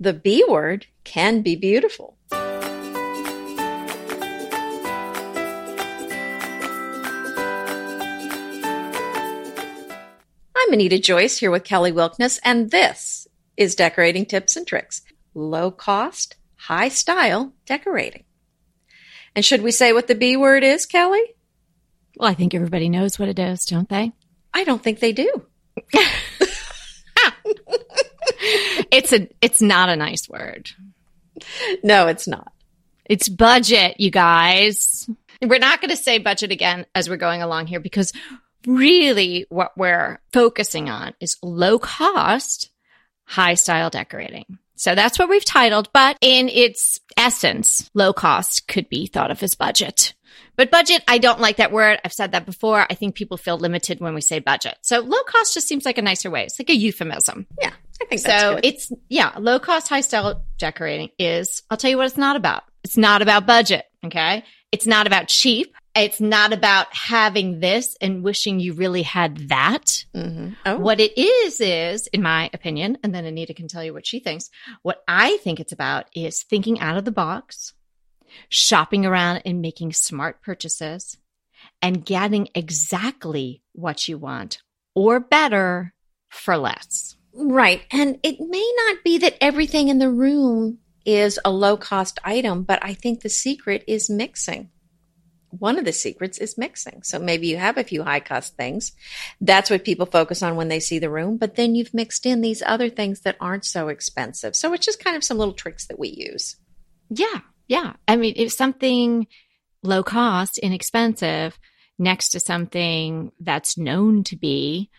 The B word can be beautiful. I'm Anita Joyce here with Kelly Wilkniss, and this is Decorating Tips and Tricks low cost, high style decorating. And should we say what the B word is, Kelly? Well, I think everybody knows what it is, don't they? I don't think they do. it's a it's not a nice word. No, it's not. It's budget, you guys. We're not going to say budget again as we're going along here because really what we're focusing on is low cost, high style decorating. So that's what we've titled, but in its essence, low cost could be thought of as budget. But budget, I don't like that word. I've said that before. I think people feel limited when we say budget. So low cost just seems like a nicer way. It's like a euphemism. Yeah, I think so. It's yeah, low cost, high style decorating is. I'll tell you what it's not about. It's not about budget. Okay, it's not about cheap. It's not about having this and wishing you really had that. Mhm. Oh, What it is, is, in my opinion, and then Anita can tell you what she thinks. What I think it's about is thinking out of the box, shopping around and making smart purchases, and getting exactly what you want or better for less. Right. And it may not be that everything in the room is a low cost item, but I think the secret is mixing. One of the secrets is mixing. So maybe you have a few high cost things. That's what people focus on when they see the room, but then you've mixed in these other things that aren't so expensive. So it's just kind of some little tricks that we use. Yeah. Yeah. I mean, if something low cost, inexpensive next to something that's known to be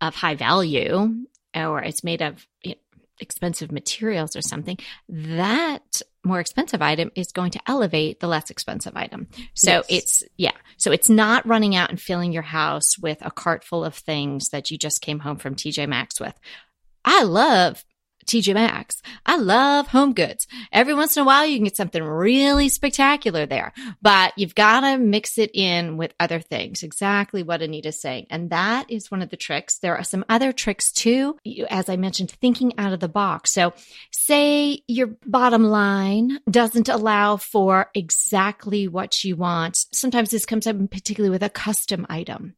of high value or it's made of you know, expensive materials or something, that more expensive item is going to elevate the less expensive item. So Yes. it's, yeah. So it's not running out and filling your house with a cart full of things that you just came home from TJ Maxx with. I love TJ Maxx. I love home goods. Every once in a while, you can get something really spectacular there, but you've got to mix it in with other things. Exactly what Anita's saying. And that is one of the tricks. There are some other tricks too. As I mentioned, thinking out of the box. So say your bottom line doesn't allow for exactly what you want. Sometimes this comes up particularly with a custom item.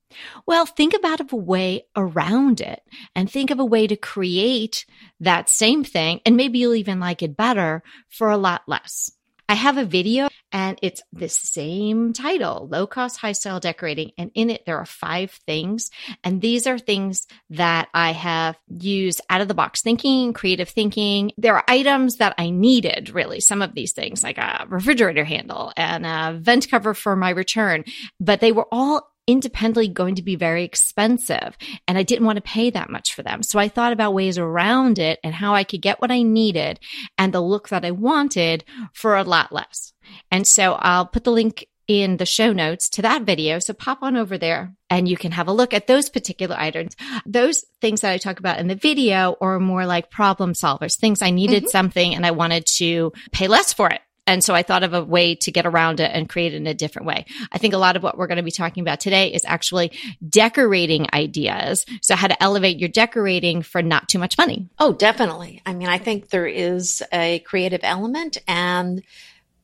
Well, think about a way around it and think of a way to create that same thing. And maybe you'll even like it better for a lot less. I have a video and it's the same title, low cost, high style decorating. And in it, there are five things. And these are things that I have used out of the box thinking, creative thinking. There are items that I needed really. Some of these things like a refrigerator handle and a vent cover for my return, but they were all independently going to be very expensive and I didn't want to pay that much for them. So I thought about ways around it and how I could get what I needed and the look that I wanted for a lot less. And so I'll put the link in the show notes to that video. So pop on over there and you can have a look at those particular items. Those things that I talk about in the video are more like problem solvers, things I needed Mhm. something and I wanted to pay less for it. And so I thought of a way to get around it and create it in a different way. I think a lot of what we're going to be talking about today is actually decorating ideas. So how to elevate your decorating for not too much money. Oh, definitely. I mean, I think there is a creative element and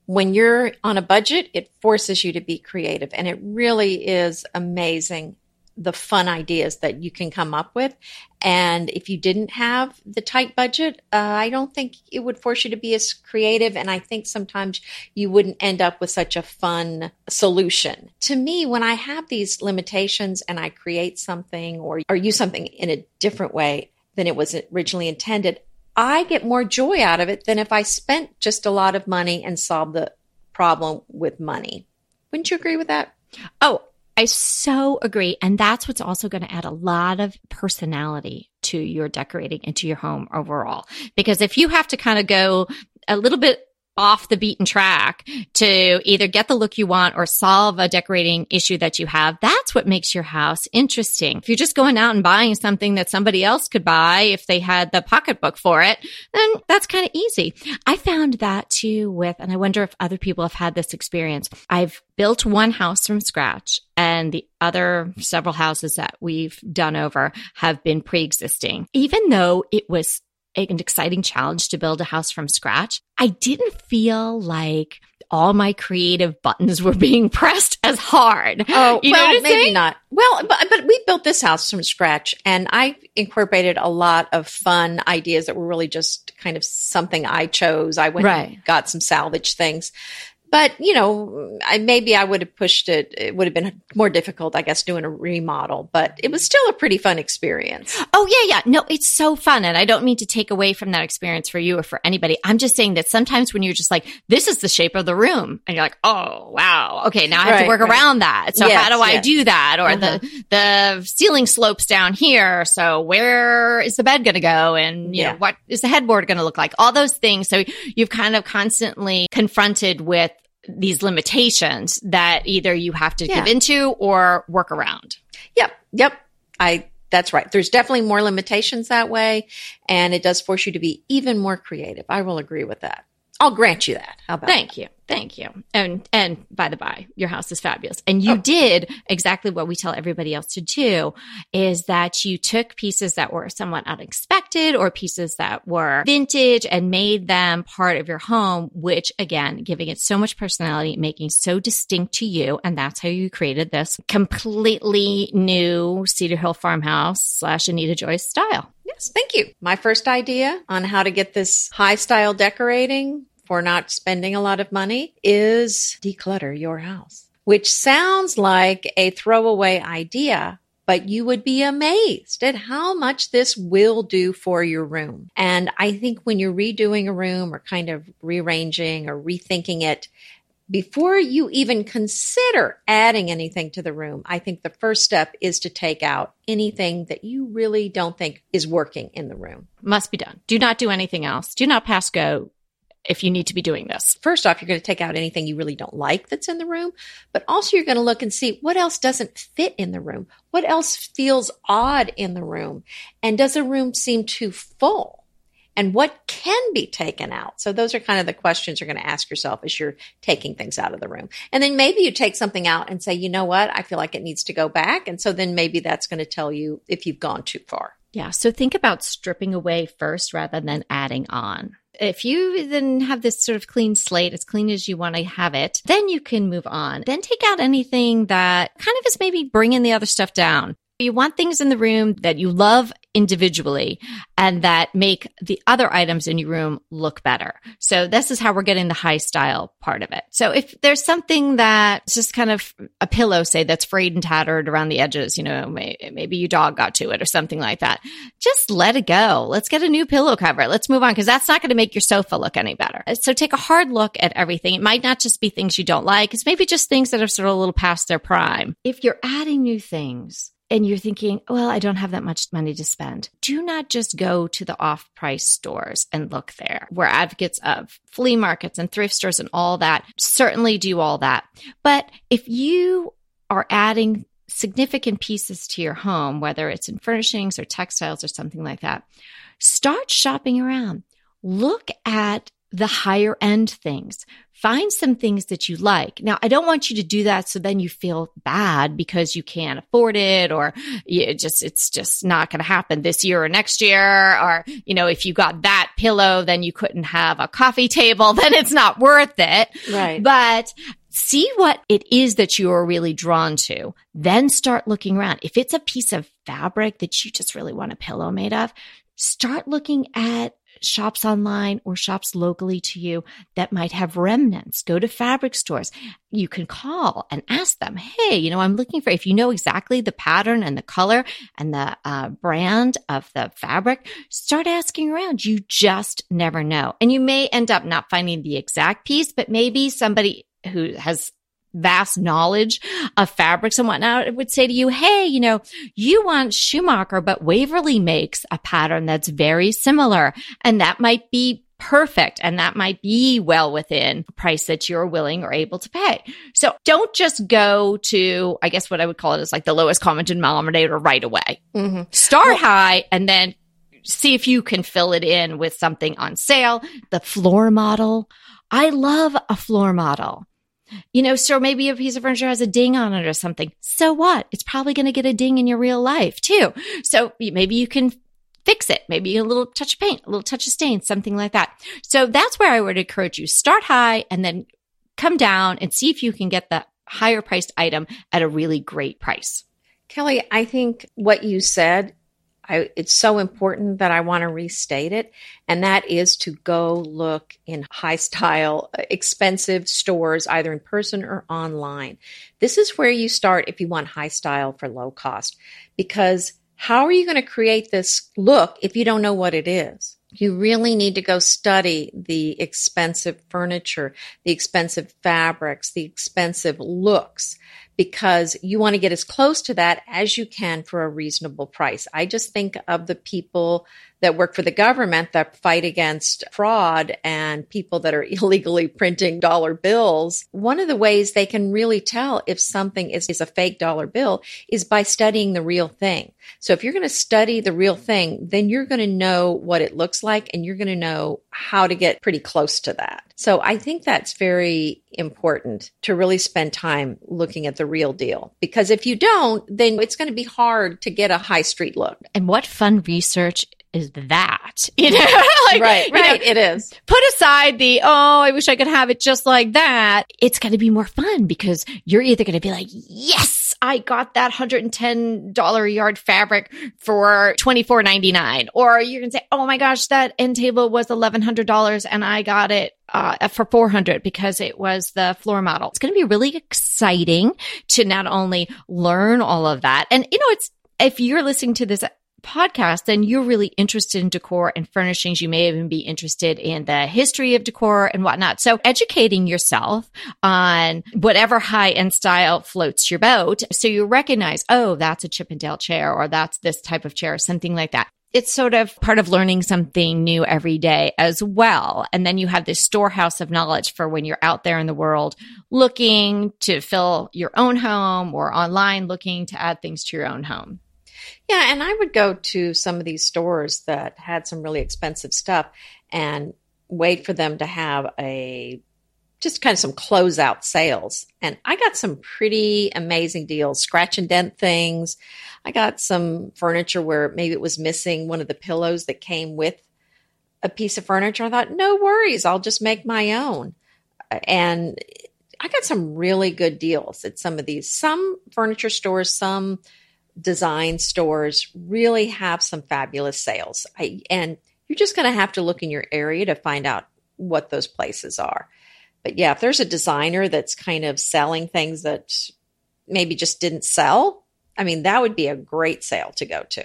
when you're on a budget, it forces you to be creative and it really is amazing the fun ideas that you can come up with. And if you didn't have the tight budget, uh, I don't think it would force you to be as creative. And I think sometimes you wouldn't end up with such a fun solution. To me, when I have these limitations and I create something or, or use something in a different way than it was originally intended, I get more joy out of it than if I spent just a lot of money and solved the problem with money. Wouldn't you agree with that? Oh, I so agree. And that's what's also going to add a lot of personality to your decorating and to your home overall. Because if you have to kind of go a little bit off the beaten track to either get the look you want or solve a decorating issue that you have, that's what makes your house interesting. If you're just going out and buying something that somebody else could buy if they had the pocketbook for it, then that's kind of easy. I found that too with, and I wonder if other people have had this experience. I've built one house from scratch and the other several houses that we've done over have been pre-existing. Even though it was an exciting challenge to build a house from scratch, I didn't feel like all my creative buttons were being pressed as hard. Oh, You well, maybe not. Well, but, but we built this house from scratch and I incorporated a lot of fun ideas that were really just kind of something I chose. I went Right. and got some salvage things. But, you know, I, maybe I would have pushed it. It would have been more difficult, I guess, doing a remodel, but it was still a pretty fun experience. Oh, yeah, yeah. No, it's so fun. And I don't mean to take away from that experience for you or for anybody. I'm just saying that sometimes when you're just like, this is the shape of the room, and you're like, oh, wow. Okay, now I have to work right. around that. So Yes, how do I yes. do that? Or Uh-huh. the, the ceiling slopes down here. So where is the bed going to go? And, you Yeah. know, what is the headboard going to look like? All those things. So you've kind of constantly confronted with these limitations that either you have to Yeah. give into or work around. Yep. Yep. I, that's right. There's definitely more limitations that way. And it does force you to be even more creative. I will agree with that. I'll grant you that. How about Thank you. Thank you. And and by the by, your house is fabulous. And you Oh. did exactly what we tell everybody else to do is that you took pieces that were somewhat unexpected or pieces that were vintage and made them part of your home, which again, giving it so much personality, making so distinct to you. And that's how you created this completely new Cedar Hill farmhouse slash Anita Joyce style. Yes, thank you. My first idea on how to get this high style decorating for not spending a lot of money is declutter your house, which sounds like a throwaway idea, but you would be amazed at how much this will do for your room. And I think when you're redoing a room or kind of rearranging or rethinking it, before you even consider adding anything to the room, I think the first step is to take out anything that you really don't think is working in the room. Must be done. Do not do anything else. Do not pass go if you need to be doing this. First off, you're going to take out anything you really don't like that's in the room, but also you're going to look and see what else doesn't fit in the room. What else feels odd in the room? And does the room seem too full? And what can be taken out? So those are kind of the questions you're going to ask yourself as you're taking things out of the room. And then maybe you take something out and say, you know what? I feel like it needs to go back. And so then maybe that's going to tell you if you've gone too far. Yeah. So think about stripping away first rather than adding on. If you then have this sort of clean slate, as clean as you want to have it, then you can move on. Then take out anything that kind of is maybe bringing the other stuff down. You want things in the room that you love individually and that make the other items in your room look better. So this is how we're getting the high style part of it. So if there's something that's just kind of a pillow, say that's frayed and tattered around the edges, you know, may, maybe your dog got to it or something like that, just let it go. Let's get a new pillow cover. Let's move on because that's not going to make your sofa look any better. Uh, so take a hard look at everything. It might not just be things you don't like. It's maybe just things that are sort of a little past their prime. If you're adding new things, and you're thinking, well, I don't have that much money to spend. Do not just go to the off price stores and look there. We're advocates of flea markets and thrift stores and all that. Certainly do all that. But if you are adding significant pieces to your home, whether it's in furnishings or textiles or something like that, start shopping around. Look at the higher end things. Find some things that you like. Now, I don't want you to do that so then you feel bad because you can't afford it or you just, it's just not going to happen this year or next year. Or, you know, if you got that pillow, then you couldn't have a coffee table, then it's not worth it. Right. But see what it is that you are really drawn to. Then start looking around. If it's a piece of fabric that you just really want a pillow made of, start looking at shops online or shops locally to you that might have remnants. Go to fabric stores. You can call and ask them, Hey, you know, I'm looking for, if you know exactly the pattern and the color and the uh, brand of the fabric, start asking around. You just never know. And you may end up not finding the exact piece, but maybe somebody who has vast knowledge of fabrics and whatnot it would say to you, Hey, you know, you want Schumacher, but Waverly makes a pattern that's very similar. And that might be perfect. And that might be well within the price that you're willing or able to pay. So don't just go to, I guess what I would call it is like the lowest common denominator right away. Mm-hmm. Start high and then see if you can fill it in with something on sale. The floor model. I love a floor model. You know, so maybe a piece of furniture has a ding on it or something. So what? It's probably going to get a ding in your real life too. So maybe you can fix it. Maybe a little touch of paint, a little touch of stain, something like that. So that's where I would encourage you start high and then come down and see if you can get the higher priced item at a really great price. Kelly, I think what you said, I, it's so important that I want to restate it. And that is to go look in high style, uh, expensive stores, either in person or online. This is where you start if you want high style for low cost, because how are you going to create this look if you don't know what it is? You really need to go study the expensive furniture, the expensive fabrics, the expensive looks, because you want to get as close to that as you can for a reasonable price. I just think of the people that work for the government that fight against fraud and people that are illegally printing dollar bills. One of the ways they can really tell if something is, is a fake dollar bill is by studying the real thing. So if you're going to study the real thing, then you're going to know what it looks like and you're going to know how to get pretty close to that. So I think that's very important to really spend time looking at the real deal because if you don't, then it's going to be hard to get a high street look. And what fun research is that? You know, like, right, right. Know, it is. Put aside the, oh, I wish I could have it just like that. It's going to be more fun because you're either going to be like, yes, I got that $110 a yard fabric for $24.99. Or you're going to say, oh my gosh, that end table was $1,100 and I got it uh, for 400 because it was the floor model. It's going to be really exciting to not only learn all of that. And, you know, it's, if you're listening to this podcast, then you're really interested in decor and furnishings. You may even be interested in the history of decor and whatnot. So educating yourself on whatever high end style floats your boat. So you recognize, oh, that's a Chippendale chair or that's this type of chair, something like that it's sort of part of learning something new every day as well. And then you have this storehouse of knowledge for when you're out there in the world looking to fill your own home or online looking to add things to your own home. Yeah, and I would go to some of these stores that had some really expensive stuff and wait for them to have a just kind of some closeout sales. And I got some pretty amazing deals, scratch and dent things. I got some furniture where maybe it was missing one of the pillows that came with a piece of furniture. I thought, no worries, I'll just make my own. And I got some really good deals at some of these. Some furniture stores, some design stores really have some fabulous sales. I, and you're just going to have to look in your area to find out what those places are. But yeah, if there's a designer that's kind of selling things that maybe just didn't sell, I mean, that would be a great sale to go to.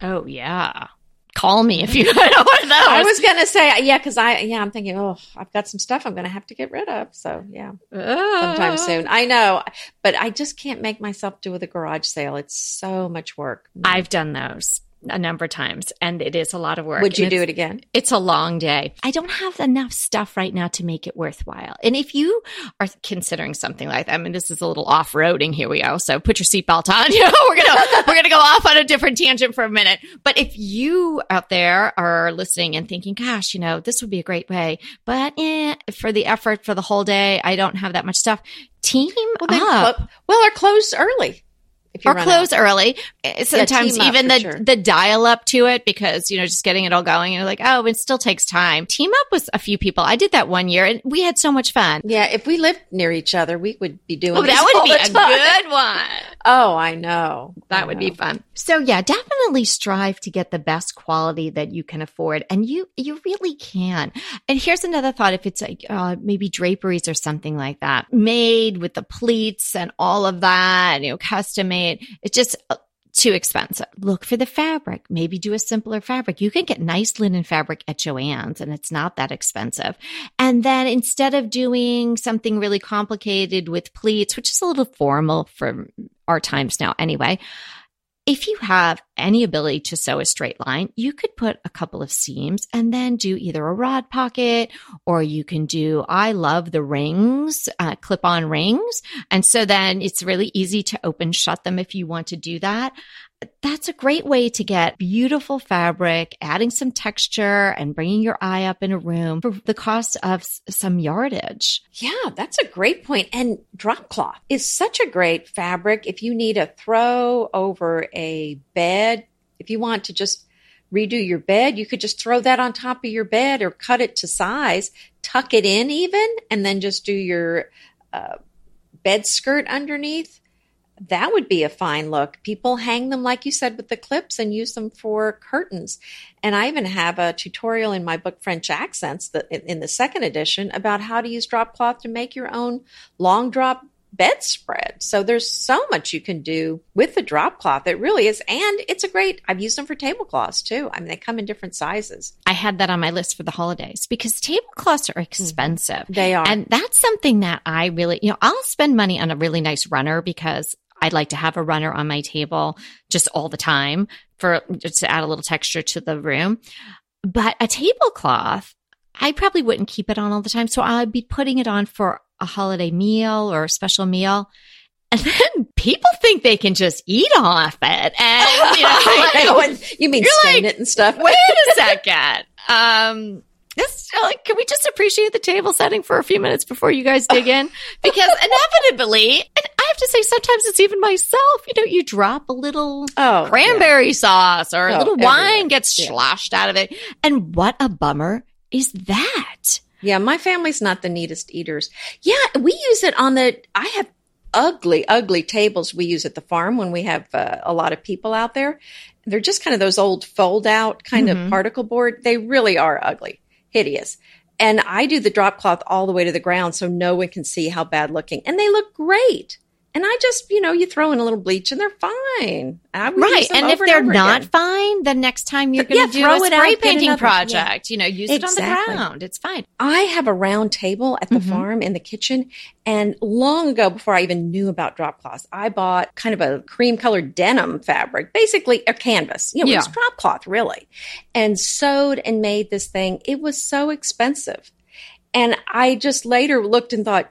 Oh, yeah call me if you know one of those. I was gonna say yeah, because I yeah I'm thinking oh I've got some stuff I'm gonna have to get rid of. So yeah, sometime ah. soon. I know, but I just can't make myself do with a garage sale. It's so much work. I've done those a number of times and it is a lot of work. Would you do it again? It's a long day. I don't have enough stuff right now to make it worthwhile. And if you are considering something like that, I mean, this is a little off roading. Here we go. So put your seatbelt on. You know, we're going to, we're going to go off on a different tangent for a minute. But if you out there are listening and thinking, gosh, you know, this would be a great way, but eh, for the effort for the whole day, I don't have that much stuff. Team well, up. Clo- well, they're closed early or close out. early. Eh, sometimes yeah, even the sure. the dial up to it because you know just getting it all going. And you're like, oh, it still takes time. Team up with a few people. I did that one year, and we had so much fun. Yeah, if we lived near each other, we would be doing. Oh, that would be a good one. Oh, I know. That I would know. be fun. So yeah, definitely strive to get the best quality that you can afford, and you you really can. And here's another thought: if it's like uh, maybe draperies or something like that, made with the pleats and all of that, you know, custom made it's just uh, too expensive. Look for the fabric. Maybe do a simpler fabric. You can get nice linen fabric at Joann's and it's not that expensive. And then instead of doing something really complicated with pleats, which is a little formal for our times now anyway, if you have any ability to sew a straight line, you could put a couple of seams and then do either a rod pocket or you can do, I love the rings, uh, clip on rings. And so then it's really easy to open, shut them if you want to do that that's a great way to get beautiful fabric, adding some texture and bringing your eye up in a room for the cost of some yardage. Yeah, that's a great point. And drop cloth is such a great fabric if you need a throw over a bed, if you want to just redo your bed, you could just throw that on top of your bed or cut it to size, tuck it in even, and then just do your uh, bed skirt underneath. That would be a fine look. People hang them, like you said, with the clips and use them for curtains. And I even have a tutorial in my book, French Accents, that in the second edition, about how to use drop cloth to make your own long drop bedspread. So there's so much you can do with the drop cloth. It really is. And it's a great, I've used them for tablecloths too. I mean, they come in different sizes. I had that on my list for the holidays because tablecloths are expensive. Mm-hmm. They are. And that's something that I really, you know, I'll spend money on a really nice runner because I'd like to have a runner on my table just all the time for just to add a little texture to the room. But a tablecloth, I probably wouldn't keep it on all the time. So I'd be putting it on for a holiday meal or a special meal. And then people think they can just eat off it. And, you know, like, you mean stain like, it and stuff? wait a second. Um, this, like, can we just appreciate the table setting for a few minutes before you guys dig in? Because inevitably, have to say, sometimes it's even myself. You know, you drop a little oh, cranberry yeah. sauce or oh, a little everywhere. wine gets yeah. sloshed out of it. And what a bummer is that? Yeah, my family's not the neatest eaters. Yeah, we use it on the, I have ugly, ugly tables we use at the farm when we have uh, a lot of people out there. They're just kind of those old fold out kind mm-hmm. of particle board. They really are ugly, hideous. And I do the drop cloth all the way to the ground so no one can see how bad looking. And they look great. And I just, you know, you throw in a little bleach and they're fine. right. And if they're and not again. fine, the next time you're going to yeah, do a spray out, painting another, project, yeah. you know, use exactly. it on the ground. It's fine. I have a round table at the mm-hmm. farm in the kitchen. And long ago, before I even knew about drop cloths, I bought kind of a cream colored denim fabric, basically a canvas. You know, yeah. it was drop cloth really, and sewed and made this thing. It was so expensive. And I just later looked and thought,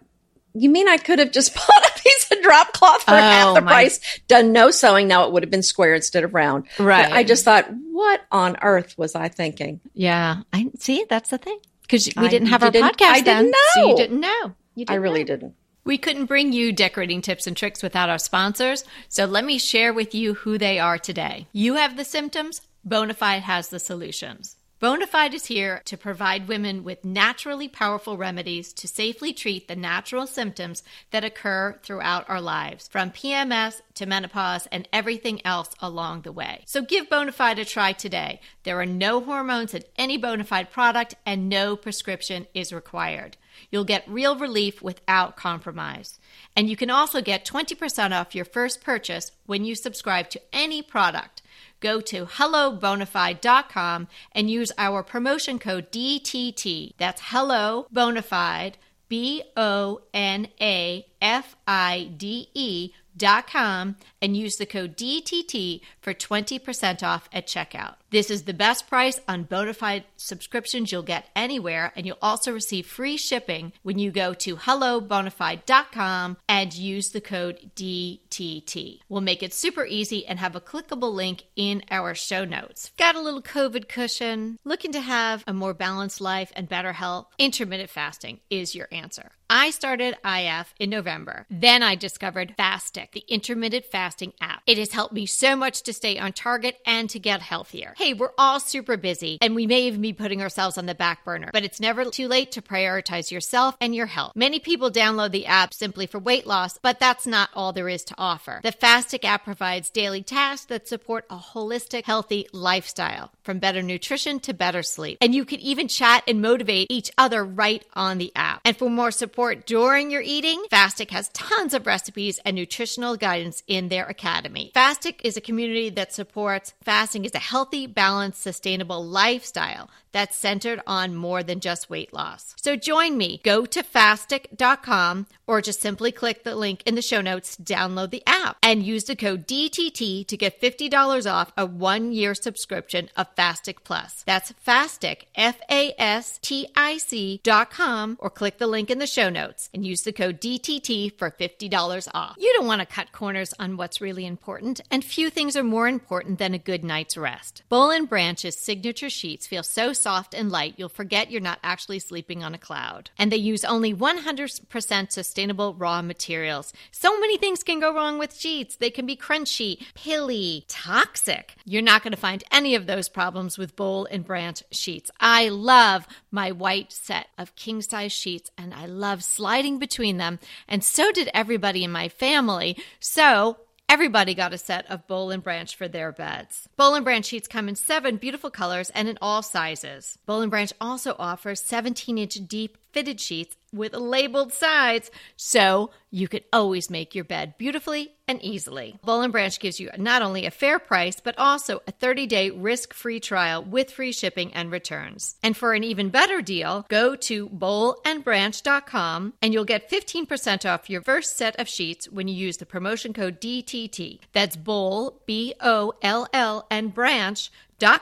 you mean I could have just bought a piece of drop cloth for oh, half the my. price, done no sewing. Now it would have been square instead of round. Right. But I just thought, what on earth was I thinking? Yeah. I see. That's the thing. Cause we didn't have our podcast. I then, didn't know. So you didn't know. You didn't I really know. didn't. We couldn't bring you decorating tips and tricks without our sponsors. So let me share with you who they are today. You have the symptoms. Bonafide has the solutions. Bonafide is here to provide women with naturally powerful remedies to safely treat the natural symptoms that occur throughout our lives, from PMS to menopause and everything else along the way. So give Bonafide a try today. There are no hormones in any Bonafide product and no prescription is required. You'll get real relief without compromise. And you can also get 20% off your first purchase when you subscribe to any product go to hellobonafide.com and use our promotion code DTT. That's Hello Bonafide, B O N A F I D E dot com and use the code DTT for 20% off at checkout. This is the best price on Bonafide subscriptions you'll get anywhere, and you'll also receive free shipping when you go to hellobonafide.com and use the code DTT. We'll make it super easy and have a clickable link in our show notes. Got a little COVID cushion? Looking to have a more balanced life and better health? Intermittent fasting is your answer. I started IF in November. Then I discovered Fastic, the intermittent fasting app. It has helped me so much to stay on target and to get healthier. Hey, we're all super busy and we may even be putting ourselves on the back burner, but it's never too late to prioritize yourself and your health. Many people download the app simply for weight loss, but that's not all there is to offer. The Fastic app provides daily tasks that support a holistic, healthy lifestyle, from better nutrition to better sleep. And you can even chat and motivate each other right on the app. And for more support, during your eating, Fastic has tons of recipes and nutritional guidance in their academy. Fastic is a community that supports fasting is a healthy, balanced, sustainable lifestyle that's centered on more than just weight loss. So join me. Go to fastic.com or just simply click the link in the show notes download the app and use the code DTT to get $50 off a one year subscription of Fastic Plus. That's Fastic, F A S T I C dot or click the link in the show notes and use the code DTT for $50 off. You don't want to cut corners on what's really important, and few things are more important than a good night's rest. Boll and Branch's signature sheets feel so soft and light, you'll forget you're not actually sleeping on a cloud. And they use only 100% sustainable raw materials. So many things can go wrong with sheets. They can be crunchy, pilly, toxic. You're not going to find any of those problems with Boll and Branch sheets. I love my white set of king size sheets and I love sliding between them. And so did everybody in my family. So Everybody got a set of Boll and Branch for their beds. Boll and Branch sheets come in seven beautiful colors and in all sizes. Boll and Branch also offers 17 inch deep fitted sheets with labeled sides, so you can always make your bed beautifully and easily. Boll and Branch gives you not only a fair price, but also a 30-day risk-free trial with free shipping and returns. And for an even better deal, go to bollandbranch.com and you'll get 15% off your first set of sheets when you use the promotion code DTT. That's Boll, B O L L, and Branch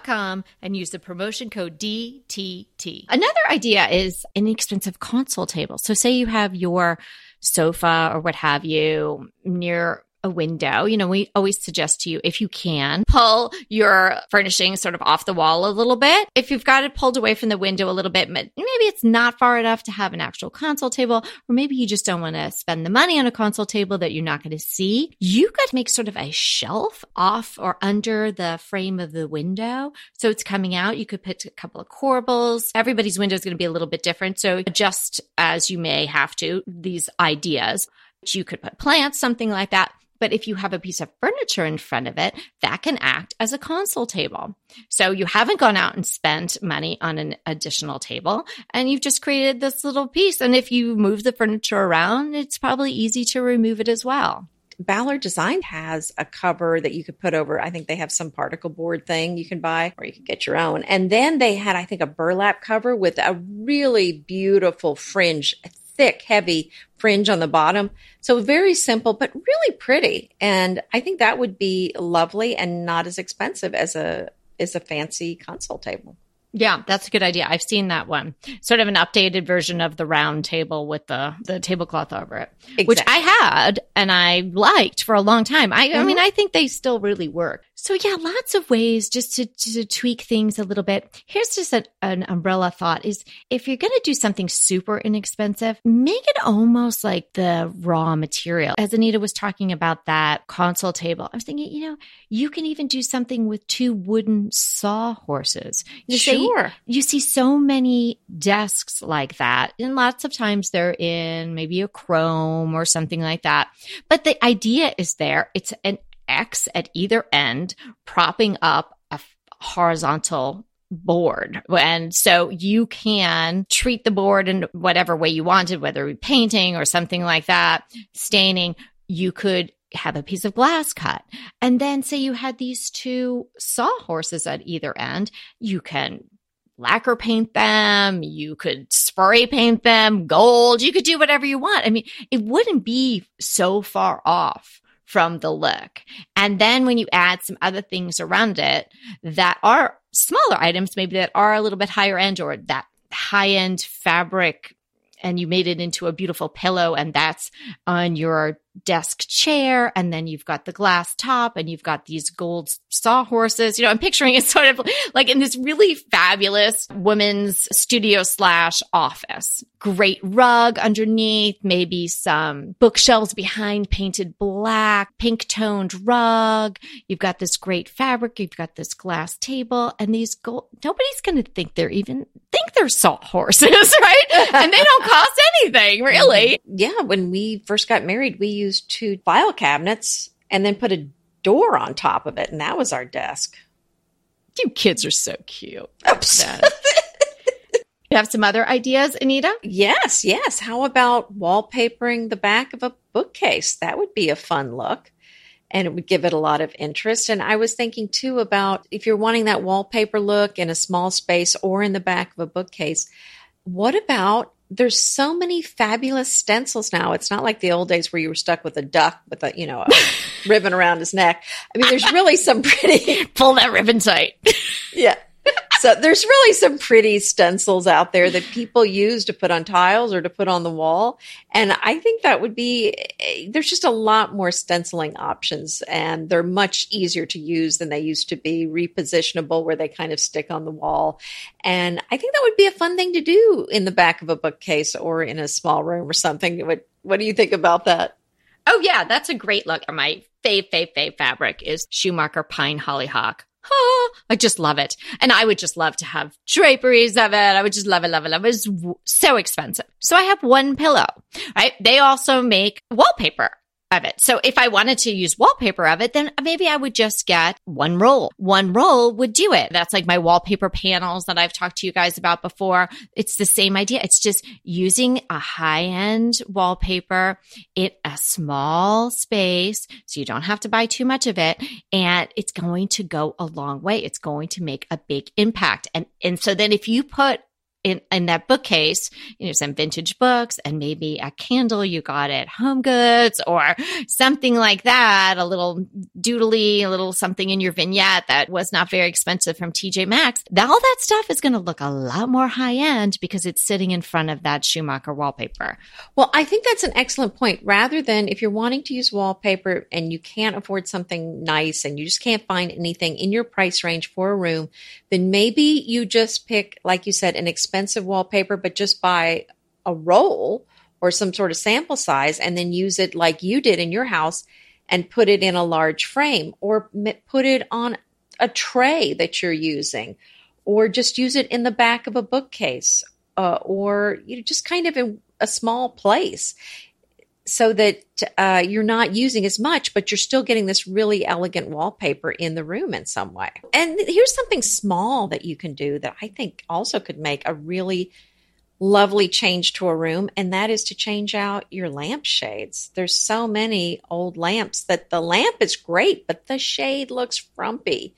com and use the promotion code DTT. Another idea is an inexpensive console table. So say you have your sofa or what have you near a window. You know, we always suggest to you, if you can, pull your furnishing sort of off the wall a little bit. If you've got it pulled away from the window a little bit, maybe it's not far enough to have an actual console table, or maybe you just don't want to spend the money on a console table that you're not going to see. You could make sort of a shelf off or under the frame of the window. So it's coming out. You could put a couple of corbels. Everybody's window is going to be a little bit different. So adjust as you may have to these ideas. You could put plants, something like that. But if you have a piece of furniture in front of it, that can act as a console table. So you haven't gone out and spent money on an additional table and you've just created this little piece. And if you move the furniture around, it's probably easy to remove it as well. Ballard Design has a cover that you could put over. I think they have some particle board thing you can buy, or you can get your own. And then they had, I think, a burlap cover with a really beautiful fringe, thick, heavy fringe on the bottom. So very simple, but really pretty. And I think that would be lovely and not as expensive as a as a fancy console table. Yeah, that's a good idea. I've seen that one. Sort of an updated version of the round table with the the tablecloth over it, exactly. which I had and I liked for a long time. I, mm-hmm. I mean, I think they still really work. So yeah, lots of ways just to, to tweak things a little bit. Here's just a, an umbrella thought is if you're going to do something super inexpensive, make it almost like the raw material. As Anita was talking about that console table, I was thinking, you know, you can even do something with two wooden sawhorses. You sure. you see so many desks like that. And lots of times they're in maybe a chrome or something like that. But the idea is there. It's an X at either end, propping up a horizontal board. And so you can treat the board in whatever way you wanted, whether it be painting or something like that, staining. You could have a piece of glass cut. And then say you had these two sawhorses at either end, you can lacquer paint them, you could spray paint them gold, you could do whatever you want. I mean, it wouldn't be so far off from the look. And then when you add some other things around it that are smaller items, maybe that are a little bit higher end or that high end fabric and you made it into a beautiful pillow and that's on your desk chair and then you've got the glass top and you've got these gold sawhorses. You know, I'm picturing it sort of like in this really fabulous woman's studio slash office. Great rug underneath, maybe some bookshelves behind painted black, pink toned rug. You've got this great fabric. You've got this glass table and these gold. Nobody's going to think they're even think they're sawhorses, right? and they don't cost anything really. Yeah. When we first got married, we used two file cabinets and then put a door on top of it, and that was our desk. You kids are so cute. Oops. you have some other ideas, Anita? Yes, yes. How about wallpapering the back of a bookcase? That would be a fun look and it would give it a lot of interest. And I was thinking too about if you're wanting that wallpaper look in a small space or in the back of a bookcase, what about there's so many fabulous stencils now. It's not like the old days where you were stuck with a duck with a, you know, a ribbon around his neck. I mean, there's really some pretty pull that ribbon tight. yeah. So there's really some pretty stencils out there that people use to put on tiles or to put on the wall. And I think that would be, eh, there's just a lot more stenciling options and they're much easier to use than they used to be, repositionable where they kind of stick on the wall. And I think that would be a fun thing to do in the back of a bookcase or in a small room or something. What, what do you think about that? Oh yeah, that's a great look. My fave, fave, fave fabric is Schumacher Pyne Hollyhock. I just love it. And I would just love to have draperies of it. I would just love it, love it, love it. It's so expensive. So I have one pillow, right? They also make wallpaper of it. So if I wanted to use wallpaper of it, then maybe I would just get one roll. One roll would do it. That's like my wallpaper panels that I've talked to you guys about before. It's the same idea. It's just using a high end wallpaper in a small space. So you don't have to buy too much of it. And it's going to go a long way. It's going to make a big impact. And, and so then if you put in, in that bookcase, you know, some vintage books and maybe a candle you got at Home Goods or something like that, a little doodly, a little something in your vignette that was not very expensive from TJ Maxx. All that stuff is going to look a lot more high end because it's sitting in front of that Schumacher wallpaper. Well, I think that's an excellent point. Rather than if you're wanting to use wallpaper and you can't afford something nice and you just can't find anything in your price range for a room, then maybe you just pick, like you said, an expensive wallpaper, but just buy a roll or some sort of sample size and then use it like you did in your house and put it in a large frame or put it on a tray that you're using or just use it in the back of a bookcase uh, or you know just kind of in a small place so that uh, you're not using as much, but you're still getting this really elegant wallpaper in the room in some way. And here's something small that you can do that I think also could make a really lovely change to a room, and that is to change out your lampshades. There's so many old lamps that the lamp is great, but the shade looks frumpy.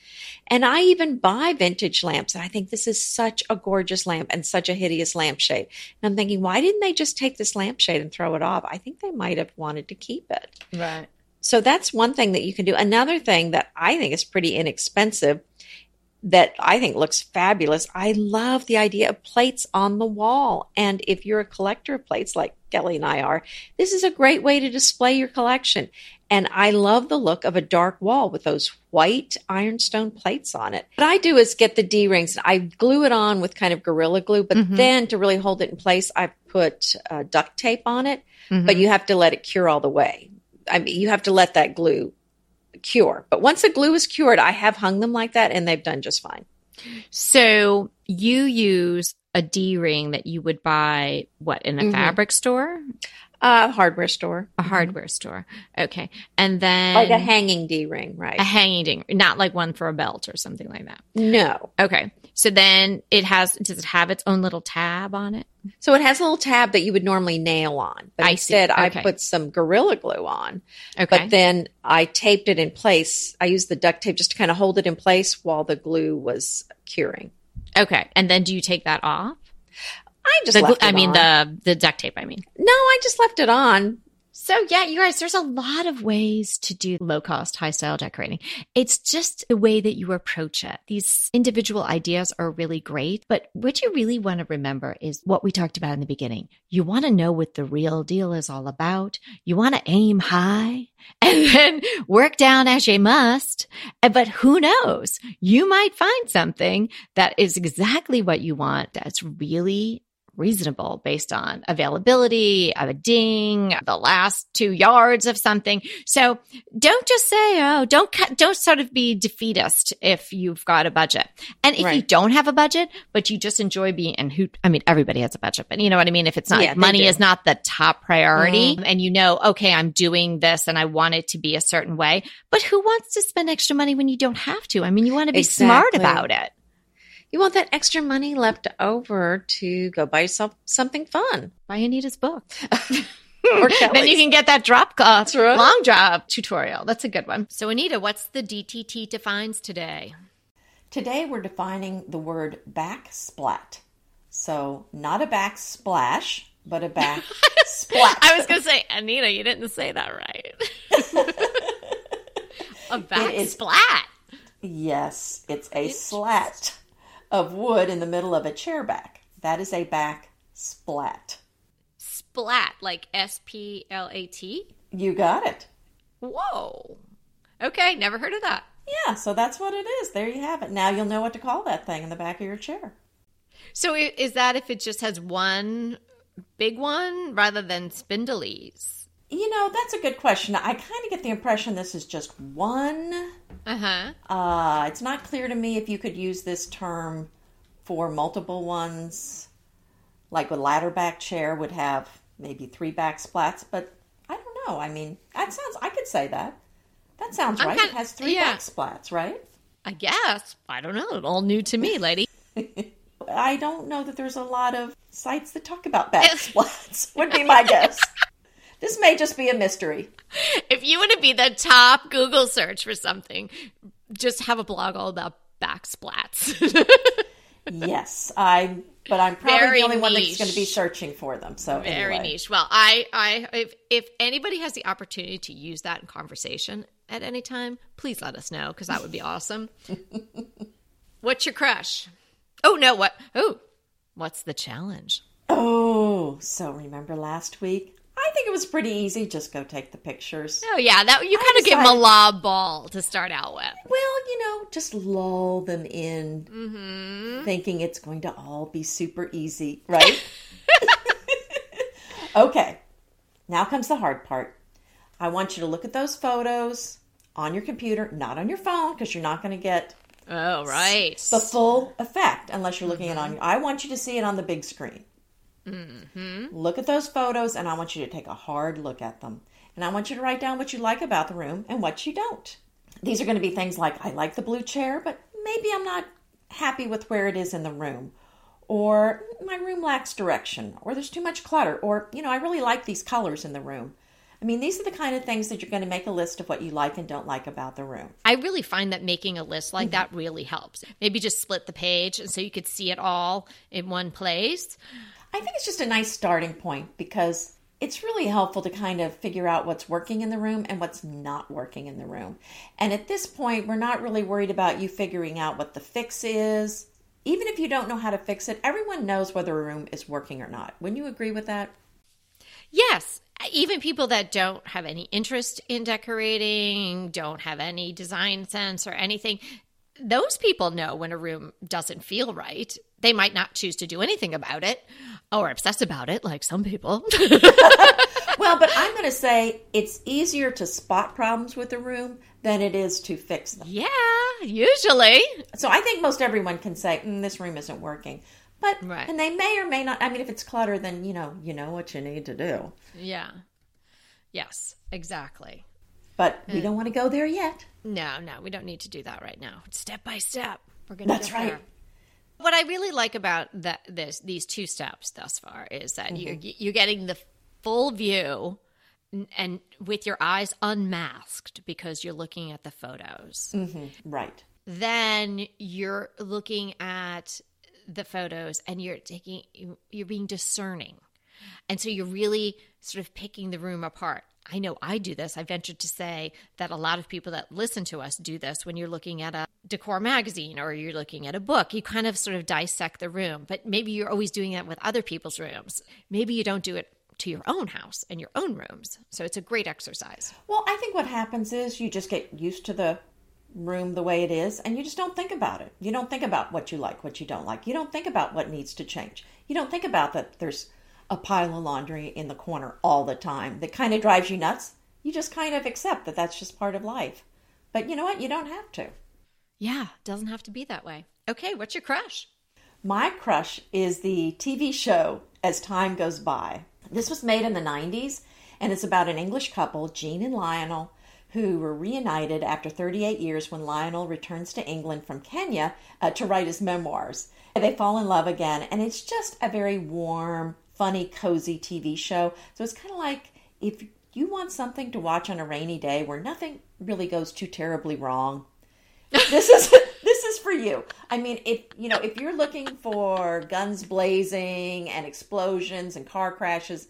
And I even buy vintage lamps, and I think this is such a gorgeous lamp and such a hideous lampshade. And I'm thinking, why didn't they just take this lampshade and throw it off? I think they might have wanted to keep it. Right. So that's one thing that you can do. Another thing that I think is pretty inexpensive that I think looks fabulous. I love the idea of plates on the wall. And if you're a collector of plates like Kelly and I are, this is a great way to display your collection. And I love the look of a dark wall with those white ironstone plates on it. What I do is get the D rings and I glue it on with kind of Gorilla Glue, but mm-hmm. then to really hold it in place, I put uh, duct tape on it, mm-hmm. but you have to let it cure all the way. I mean, you have to let that glue cure. But once the glue is cured, I have hung them like that and they've done just fine. So you use a D ring that you would buy what in a mm-hmm. fabric store? A hardware store. A hardware mm-hmm. store. Okay. And then like a hanging D ring, right? A hanging D ring, not like one for a belt or something like that. No. Okay. So then it has does it have its own little tab on it? So it has a little tab that you would normally nail on. But I instead okay. I put some gorilla glue on. Okay. But then I taped it in place. I used the duct tape just to kind of hold it in place while the glue was curing. Okay. And then do you take that off? I just the, I mean the the duct tape. I mean, no, I just left it on. So yeah, you guys, there's a lot of ways to do low cost, high style decorating. It's just the way that you approach it. These individual ideas are really great, but what you really want to remember is what we talked about in the beginning. You want to know what the real deal is all about. You want to aim high and then work down as you must. But who knows? You might find something that is exactly what you want that's really reasonable based on availability of a ding, the last two yards of something. So don't just say, oh, don't cut, don't sort of be defeatist if you've got a budget. And if right. you don't have a budget, but you just enjoy being, and who, I mean, everybody has a budget, but you know what I mean? If it's not, yeah, money is not the top priority mm-hmm. and you know, okay, I'm doing this and I want it to be a certain way, but who wants to spend extra money when you don't have to? I mean, you want to be exactly. smart about it you want that extra money left over to go buy yourself something fun. Buy Anita's book. or then you can get that drop uh, right. long drop tutorial. That's a good one. So Anita, what's the DTT defines today? Today we're defining the word backsplat. So not a backsplash, but a back splat. I was going to say, Anita, you didn't say that right. a backsplat. Yes, it's a slat of wood in the middle of a chair back. That is a back splat. Splat, like S P L A T? You got it. Whoa. Okay, never heard of that. Yeah, so that's what it is. There you have it. Now you'll know what to call that thing in the back of your chair. So is that if it just has one big one rather than spindlies? You know, that's a good question. I kind of get the impression this is just one. Uh huh. Uh, it's not clear to me if you could use this term for multiple ones. Like a ladder back chair would have maybe three back splats, but I don't know. I mean, that sounds, I could say that. That sounds I'm right. kinda- it has three yeah. back splats, right? I guess. I don't know. All new to me, lady. I don't know that there's a lot of sites that talk about back splats, would be my guess. This may just be a mystery. if you want to be the top Google search for something, just have a blog all about back splats. Yes, I. But I'm probably Very the only one that's going to be searching for them. So Very anyway. niche. Well, I, I, if if anybody has the opportunity to use that in conversation at any time, please let us know because that would be awesome. What's your crush? Oh no! What? Oh, what's the challenge? Oh, so remember last week? I think it was pretty easy. Just go take the pictures. Oh yeah, that you kind of give them a lob ball to start out with. Well, you know, just lull them in, Mm-hmm. thinking it's going to all be super easy, right? okay, now comes the hard part. I want you to look at those photos on your computer, not on your phone, because you're not going to get Oh right. the full effect unless you're looking at it on. I want you to see it on the big screen. Mm-hmm. Look at those photos, and I want you to take a hard look at them. And I want you to write down what you like about the room and what you don't. These are going to be things like I like the blue chair, but maybe I'm not happy with where it is in the room. Or my room lacks direction, or there's too much clutter, or, you know, I really like these colors in the room. I mean, these are the kind of things that you're going to make a list of what you like and don't like about the room. I really find that making a list like mm-hmm. that really helps. Maybe just split the page and so you could see it all in one place. I think it's just a nice starting point because it's really helpful to kind of figure out what's working in the room and what's not working in the room. And at this point, we're not really worried about you figuring out what the fix is. Even if you don't know how to fix it, everyone knows whether a room is working or not. Wouldn't you agree with that? Yes, even people that don't have any interest in decorating, don't have any design sense or anything, those people know when a room doesn't feel right. They might not choose to do anything about it or obsess about it, like some people. Well, but I'm going to say it's easier to spot problems with a room than it is to fix them. yeah, usually. So I think most everyone can say, mm, this room isn't working. But, Right. and they may or may not, I mean, if it's clutter, then, you know, you know what you need to do. Yeah. Yes, exactly. But we don't want to go there yet. No, no, we don't need to do that right now. Step by step. We're going to. That's right. What I really like about that this these two steps thus far is that you're mm-hmm. you're getting the full view and with your eyes unmasked because you're looking at the photos. Mm-hmm. Right. Then you're looking at the photos and you're taking you're being discerning. And so you're really sort of picking the room apart. I know I do this. I venture to say that a lot of people that listen to us do this when you're looking at a decor magazine or you're looking at a book. You kind of sort of dissect the room, but maybe you're always doing that with other people's rooms. Maybe you don't do it to your own house and your own rooms. So it's a great exercise. Well, I think what happens is you just get used to the room the way it is and you just don't think about it. You don't think about what you like, what you don't like. You don't think about what needs to change. You don't think about that there's a pile of laundry in the corner all the time that kind of drives you nuts. You just kind of accept that that's just part of life. But you know what? You don't have to. Yeah, doesn't have to be that way. Okay, what's your crush? My crush is the TV show As Time Goes By. This was made in the 90s, and it's about an English couple, Jean and Lionel, who were reunited after 38 years when Lionel returns to England from Kenya uh, to write his memoirs. They fall in love again, and it's just a very warm, funny, cozy TV show. So it's kind of like if you want something to watch on a rainy day where nothing really goes too terribly wrong, this is this is for you. I mean, if you know, if you're looking for guns blazing and explosions and car crashes,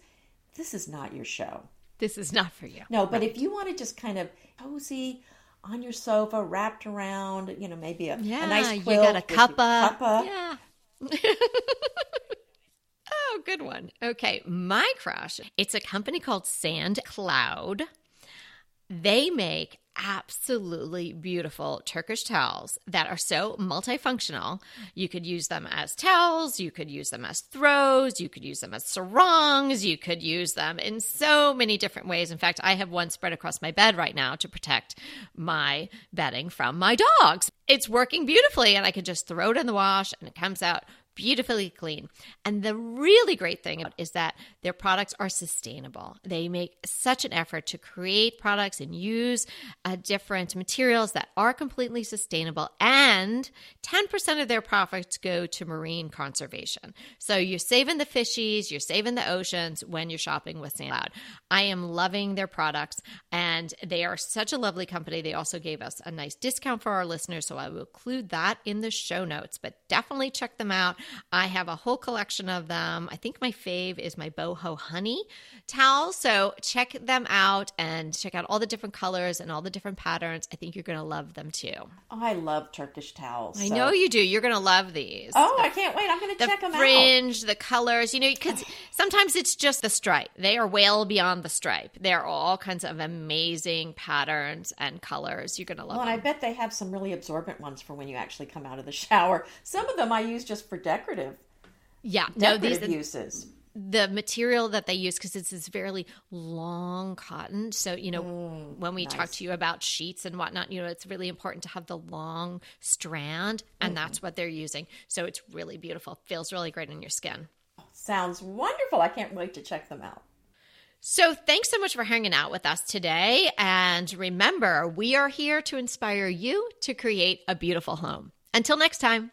this is not your show. This is not for you. No, but if you want to just kind of cozy, on your sofa, wrapped around, you know, maybe a, Yeah, a nice you quilt. got a cuppa. cuppa. Yeah. good one. Okay, my crush. It's a company called Sand Cloud. They make absolutely beautiful Turkish towels that are so multifunctional. You could use them as towels, you could use them as throws, you could use them as sarongs, you could use them in so many different ways. In fact, I have one spread across my bed right now to protect my bedding from my dogs. It's working beautifully, and I can just throw it in the wash and it comes out beautifully clean. And the really great thing is that their products are sustainable. They make such an effort to create products and use uh, different materials that are completely sustainable. And 10% of their profits go to marine conservation. So you're saving the fishies, you're saving the oceans when you're shopping with Sandcloud. I am loving their products and they are such a lovely company. They also gave us a nice discount for our listeners. So I will include that in the show notes, but definitely check them out. I have a whole collection of them. I think my fave is my boho honey towel. So check them out and check out all the different colors and all the different patterns. I think you're going to love them too. Oh, I love Turkish towels. I know you do. You're going to love these. Oh, I can't wait. I'm going to the check them out. The fringe, the colors, you know, because sometimes it's just the stripe. They are well beyond the stripe. There are all kinds of amazing patterns and colors. You're going to love them. Well, and I bet they have some really absorbent ones for when you actually come out of the shower. Some of them I use just for decorative, yeah, no, decorative these uses. the material that they use because it's this fairly long cotton. So you know, mm, when we talk to you about sheets and whatnot, you know, it's really important to have the long strand, and that's mm-hmm. what they're using. So it's really beautiful. Feels really great on your skin. Sounds wonderful. I can't wait to check them out. So, thanks so much for hanging out with us today. And remember, we are here to inspire you to create a beautiful home. Until next time.